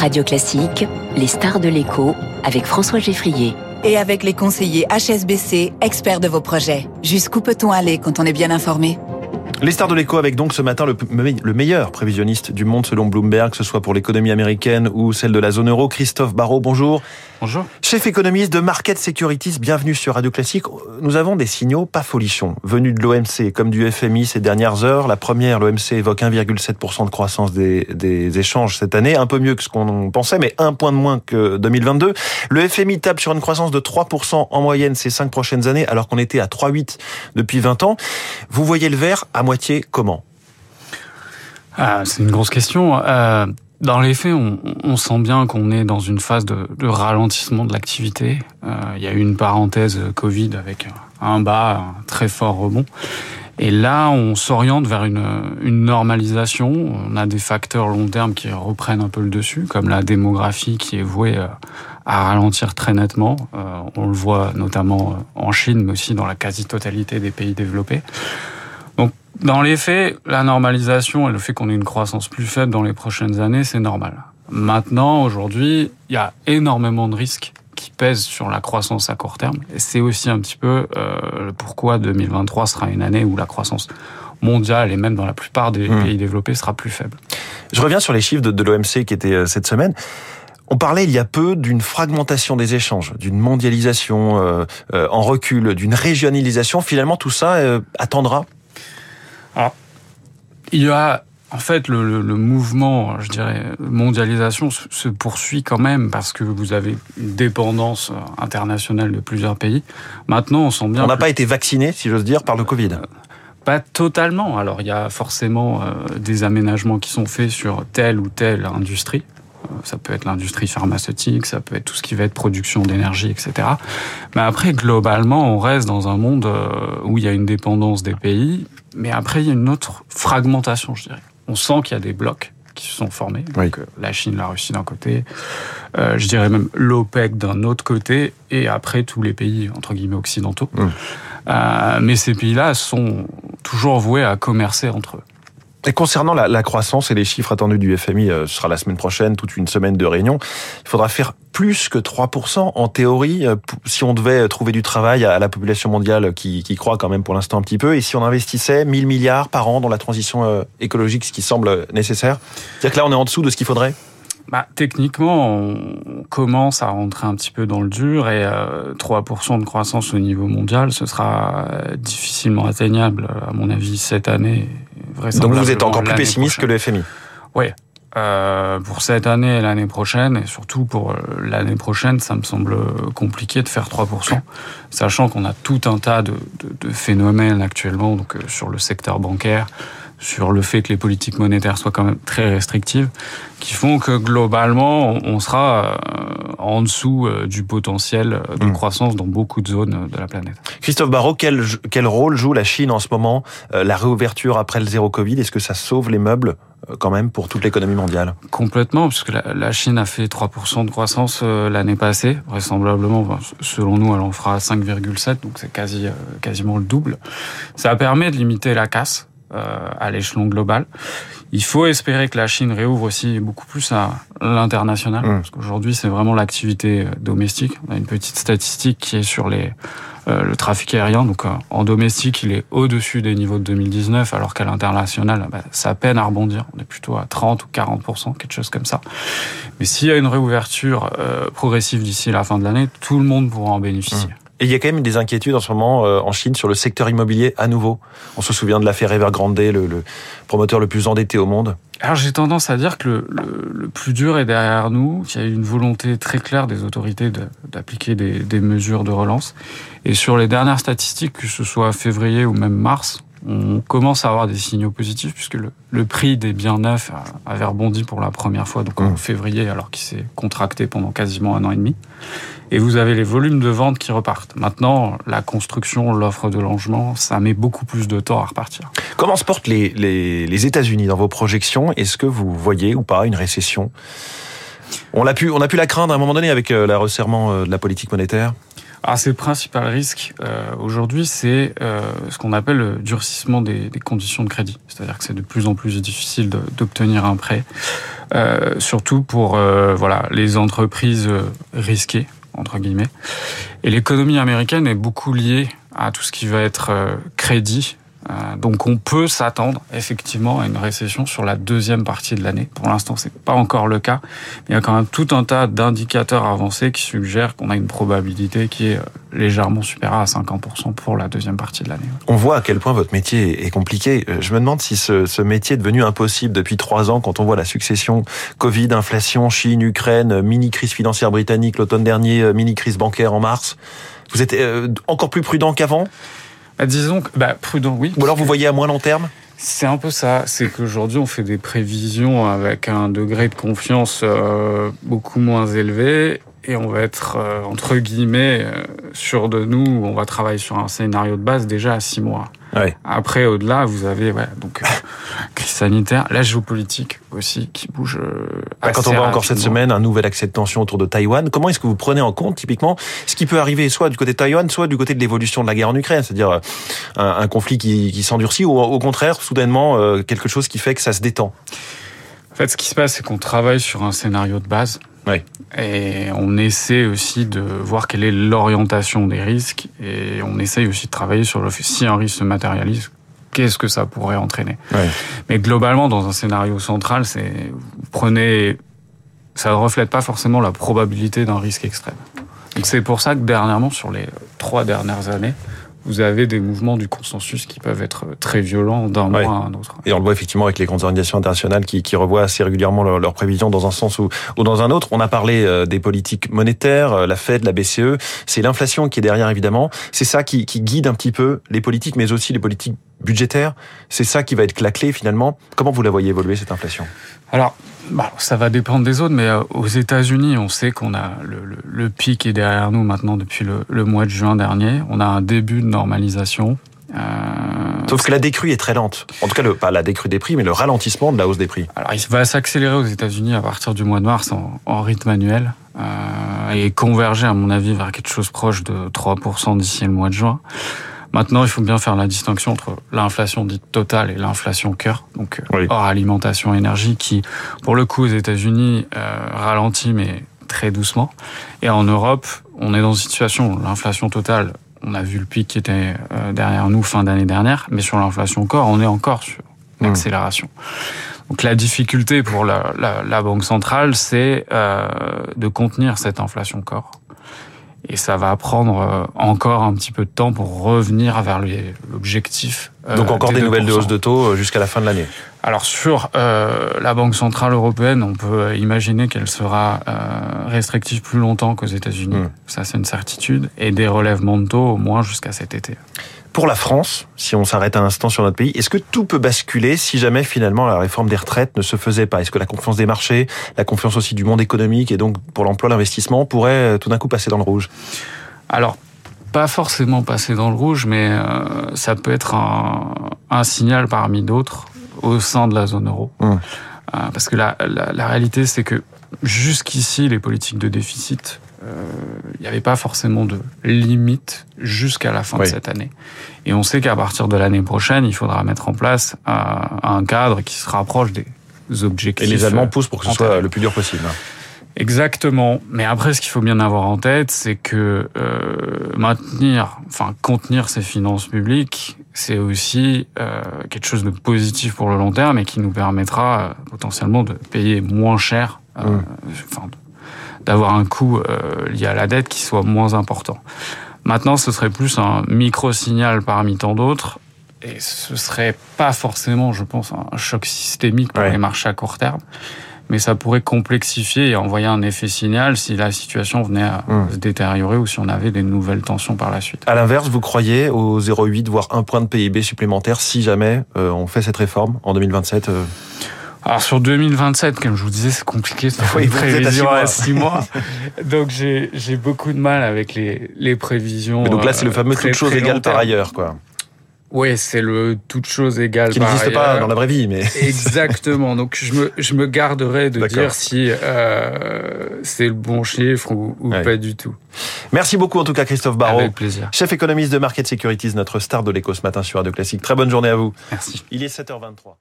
Radio Classique, les stars de l'écho avec François Geffrier. Et avec les conseillers HSBC, experts de vos projets. Jusqu'où peut-on aller quand on est bien informé? Les stars de l'écho avec donc ce matin le, le, meilleur prévisionniste du monde selon Bloomberg, que ce soit pour l'économie américaine ou celle de la zone euro, Christophe Barrault, bonjour. Bonjour. Chef économiste de Market Securities, bienvenue sur Radio Classique. Nous avons des signaux pas folichons, venus de l'OMC comme du FMI ces dernières heures. La première, l'OMC évoque 1,7% de croissance des, des, échanges cette année, un peu mieux que ce qu'on pensait, mais un point de moins que 2022. Le FMI tape sur une croissance de 3% en moyenne ces cinq prochaines années, alors qu'on était à 3,8 depuis 20 ans. Vous voyez le vert à moitié comment? Ah, C'est une grosse question. Euh dans les faits, on, on sent bien qu'on est dans une phase de, de ralentissement de l'activité. Euh, il y a eu une parenthèse Covid avec un bas, un très fort rebond. Et là, on s'oriente vers une, une, normalisation. On a des facteurs long terme qui reprennent un peu le dessus, comme la démographie qui est vouée euh, à ralentir très nettement. Euh, on le voit notamment en Chine, mais aussi dans la quasi-totalité des pays développés. Dans les faits, la normalisation et le fait qu'on ait une croissance plus faible dans les prochaines années, c'est normal. Maintenant, aujourd'hui, il y a énormément de risques qui pèsent sur la croissance à court terme. Et c'est aussi un petit peu euh, pourquoi 2023 sera une année où la croissance mondiale et même dans la plupart des mmh. pays développés sera plus faible. Je reviens sur les chiffres de, de l'OMC qui étaient euh, cette semaine. On parlait il y a peu d'une fragmentation des échanges, d'une mondialisation euh, euh, en recul, d'une régionalisation. Finalement, tout ça euh, attendra alors, il y a en fait, le, le, mouvement, je dirais, mondialisation se poursuit quand même parce que vous avez une dépendance internationale de plusieurs pays. Maintenant, on sent bien. On n'a pas été vacciné, si j'ose dire, par le Covid. Pas totalement. Alors, il y a forcément euh, des aménagements qui sont faits sur telle ou telle industrie. Ça peut être l'industrie pharmaceutique, ça peut être tout ce qui va être production d'énergie, etc. Mais après, globalement, on reste dans un monde euh, où il y a une dépendance des pays, mais après, il y a une autre fragmentation, je dirais. On sent qu'il y a des blocs qui se sont formés. Oui. Donc, la Chine, la Russie d'un côté, euh, je dirais même l'OPEC d'un autre côté, et après tous les pays, entre guillemets, occidentaux. Mmh. Euh, mais ces pays-là sont toujours voués à commercer entre eux. Et concernant la, croissance et les chiffres attendus du FMI, euh, ce sera la semaine prochaine, toute une semaine de réunion. Il faudra faire plus que 3% en théorie euh, si on devait trouver du travail à la population mondiale qui, qui croît quand même pour l'instant un petit peu. Et si on investissait 1000 milliards par an dans la transition euh, écologique, ce qui semble nécessaire. C'est-à-dire que là, on est en dessous de ce qu'il faudrait? Bah, techniquement, on commence à rentrer un petit peu dans le dur et euh, 3% de croissance au niveau mondial, ce sera difficilement atteignable, à mon avis, cette année. Donc vous êtes encore plus pessimiste prochaine. que le FMI Oui. Euh, pour cette année et l'année prochaine, et surtout pour l'année prochaine, ça me semble compliqué de faire 3%, sachant qu'on a tout un tas de, de, de phénomènes actuellement donc, euh, sur le secteur bancaire, sur le fait que les politiques monétaires soient quand même très restrictives, qui font que globalement, on sera en dessous du potentiel de mmh. croissance dans beaucoup de zones de la planète. Christophe Barrault, quel, quel rôle joue la Chine en ce moment La réouverture après le zéro Covid, est-ce que ça sauve les meubles quand même pour toute l'économie mondiale? Complètement, puisque la, la, Chine a fait 3% de croissance l'année passée, vraisemblablement, selon nous, elle en fera 5,7, donc c'est quasi, quasiment le double. Ça permet de limiter la casse euh, à l'échelon global. Il faut espérer que la Chine réouvre aussi beaucoup plus à l'international, mmh. parce qu'aujourd'hui c'est vraiment l'activité domestique. On a une petite statistique qui est sur les euh, le trafic aérien. Donc euh, en domestique, il est au-dessus des niveaux de 2019, alors qu'à l'international, bah, ça peine à rebondir. On est plutôt à 30 ou 40 quelque chose comme ça. Mais s'il y a une réouverture euh, progressive d'ici la fin de l'année, tout le monde pourra en bénéficier. Mmh. Et il y a quand même des inquiétudes en ce moment euh, en Chine sur le secteur immobilier à nouveau. On se souvient de l'affaire Evergrande, le, promoteur le plus endetté au monde. Alors j'ai tendance à dire que le, plus dur est derrière nous, qu'il y a une volonté très claire des autorités d'appliquer de, des, des mesures de relance. Et sur les dernières statistiques, que ce soit février ou même mars, on commence à avoir des signaux positifs puisque le, le prix des biens neufs avait rebondi pour la première fois donc en mmh. février alors qu'il s'est contracté pendant quasiment un an et demi. Et vous avez les volumes de vente qui repartent. Maintenant, la construction, l'offre de logement, ça met beaucoup plus de temps à repartir. Comment se portent les, les, les États-Unis dans vos projections? Est-ce que vous voyez ou pas une récession? On a, pu, on a pu la craindre à un moment donné avec le resserrement de la politique monétaire alors, c'est le principal risque euh, aujourd'hui, c'est euh, ce qu'on appelle le durcissement des, des conditions de crédit. C'est-à-dire que c'est de plus en plus difficile d'obtenir un prêt. euh, surtout pour euh, voilà les entreprises euh, risquées entre guillemets. Et l'économie américaine est beaucoup liée à tout ce qui va être euh, crédit. Euh, donc on peut s'attendre effectivement à une récession sur la deuxième partie de l'année. Pour l'instant, c'est pas encore le cas, mais il y a quand même tout un tas d'indicateurs avancés qui suggèrent qu'on a une probabilité qui est euh, légèrement supérieure à 50% pour la deuxième partie de l'année. On voit à quel point votre métier est compliqué. Euh, Je me demande si ce, ce métier est devenu impossible depuis trois ans quand on voit la succession Covid, inflation, Chine, Ukraine, mini-crise financière britannique l'automne dernier, mini-crise bancaire en mars. Vous êtes encore plus prudent qu'avant? Disons que bah, prudent, oui. Ou alors vous voyez à moins long terme C'est un peu ça. C'est qu'aujourd'hui, on fait des prévisions avec un degré de confiance euh, beaucoup moins élevé. Et on va être, euh, entre guillemets, euh, sûr de nous. On va travailler sur un scénario de base déjà à six mois. Ouais. Après, au-delà, vous avez ouais, donc euh, crise sanitaire, la géopolitique aussi qui bouge. euh, Bah, Quand assez on voit encore cette semaine un nouvel accès de tension autour de Taïwan, comment est-ce que vous prenez en compte typiquement ce qui peut arriver soit du côté de Taïwan, soit du côté de l'évolution de la guerre en Ukraine, c'est-à-dire euh, un, un conflit qui, qui s'endurcit ou au contraire soudainement euh, quelque chose qui fait que ça se détend? En fait, ce qui se passe, c'est qu'on travaille sur un scénario de base. Ouais. Et on essaie aussi de voir quelle est l'orientation des risques. Et on essaye aussi de travailler sur le fait si un risque se matérialise, qu'est-ce que ça pourrait entraîner. Ouais. Mais globalement, dans un scénario central, c'est vous prenez, ça ne reflète pas forcément la probabilité d'un risque extrême. Donc c'est pour ça que dernièrement, sur les trois dernières années, vous avez des mouvements du consensus qui peuvent être très violents d'un Ouais. mois à un autre. Et on le voit effectivement avec les grandes organisations internationales qui, qui revoient assez régulièrement leurs prévisions dans un sens ou, ou dans un autre. On a parlé euh, des politiques monétaires, euh, la Fed, la BCE. C'est l'inflation qui est derrière évidemment. C'est ça qui, qui guide un petit peu les politiques, mais aussi les politiques budgétaires. C'est ça qui va être la clé finalement. Comment vous la voyez évoluer cette inflation? Alors, bah, ça va dépendre des autres, mais euh, aux États-Unis, on sait qu'on a le, le, le pic est derrière nous maintenant depuis le, le mois de juin dernier. On a un début de normalisation. Euh, Sauf que la décrue est très lente. En tout cas, le, pas la décrue des prix, mais le ralentissement de la hausse des prix. Alors, il va s'accélérer aux États-Unis à partir du mois de mars en, en rythme annuel euh, et converger, à mon avis, vers quelque chose proche de 3% d'ici le mois de juin. Maintenant, il faut bien faire la distinction entre l'inflation dite totale et l'inflation cœur, donc euh, Oui. hors alimentation énergie, qui, pour le coup, aux États-Unis, euh, ralentit, mais très doucement. Et en Europe, on est dans une situation où l'inflation totale, on a vu le pic qui était euh, derrière nous fin d'année dernière, mais sur l'inflation corps, on est encore sur une Mm. accélération. Donc la difficulté pour la, la, la Banque centrale, c'est euh, de contenir cette inflation corps. Et ça va prendre euh, encore un petit peu de temps pour revenir vers l'objectif. Euh, Donc encore des nouvelles de 2%. hausse de taux euh, jusqu'à la fin de l'année. Alors sur euh, la Banque centrale européenne, on peut imaginer qu'elle sera euh, restrictive plus longtemps qu'aux États-Unis. Mm. Ça, c'est une certitude. Et des relèvements de taux au moins jusqu'à cet été. Pour la France, si on s'arrête un instant sur notre pays, est-ce que tout peut basculer si jamais finalement la réforme des retraites ne se faisait pas? Est-ce que la confiance des marchés, la confiance aussi du monde économique et donc pour l'emploi, l'investissement pourrait tout d'un coup passer dans le rouge? Alors, pas forcément passer dans le rouge, mais euh, ça peut être un, un signal parmi d'autres au sein de la zone euro. Euh, parce que la, la, la réalité, c'est que jusqu'ici, les politiques de déficit, euh, il n'y avait pas forcément de limite jusqu'à la fin Oui. de cette année. Et on sait qu'à partir de l'année prochaine, il faudra mettre en place un, un cadre qui se rapproche des Et objectifs. les Allemands euh, poussent pour que ce soit le plus dur possible. hein. Exactement. Mais après, ce qu'il faut bien avoir en tête, c'est que euh, maintenir, enfin contenir ses finances publiques, c'est aussi euh, quelque chose de positif pour le long terme et qui nous permettra euh, potentiellement de payer moins cher, euh, Mm. enfin, d'avoir un coût euh, lié à la dette qui soit moins important. Maintenant, ce serait plus un micro-signal parmi tant d'autres. Et ce serait pas forcément, je pense, un choc systémique pour Ouais. les marchés à court terme mais ça pourrait complexifier et envoyer un effet signal si la situation venait à Hum. se détériorer ou si on avait des nouvelles tensions par la suite. À l'inverse, vous croyez au 0,8 voire un point de PIB supplémentaire si jamais euh, on fait cette réforme en 2027 euh, Alors sur 2027, comme je vous disais, c'est compliqué, c'est Oui, une prévision à six mois. Donc j'ai beaucoup de mal avec les, les prévisions. Mais donc là, c'est le euh, fameux toute chose égale par ailleurs, quoi. Oui, c'est le toute chose égale Qui n'existe pas dans la vraie vie, mais Exactement. Donc je me je me garderai de dire si euh, c'est le bon chiffre ou, ou Ouais. pas du tout. merci beaucoup en tout cas Christophe Barraud. Avec plaisir. Chef économiste de Market Securities, notre star de l'éco ce matin sur Radio Classique. Très bonne journée à vous. Merci. Il est 7h23.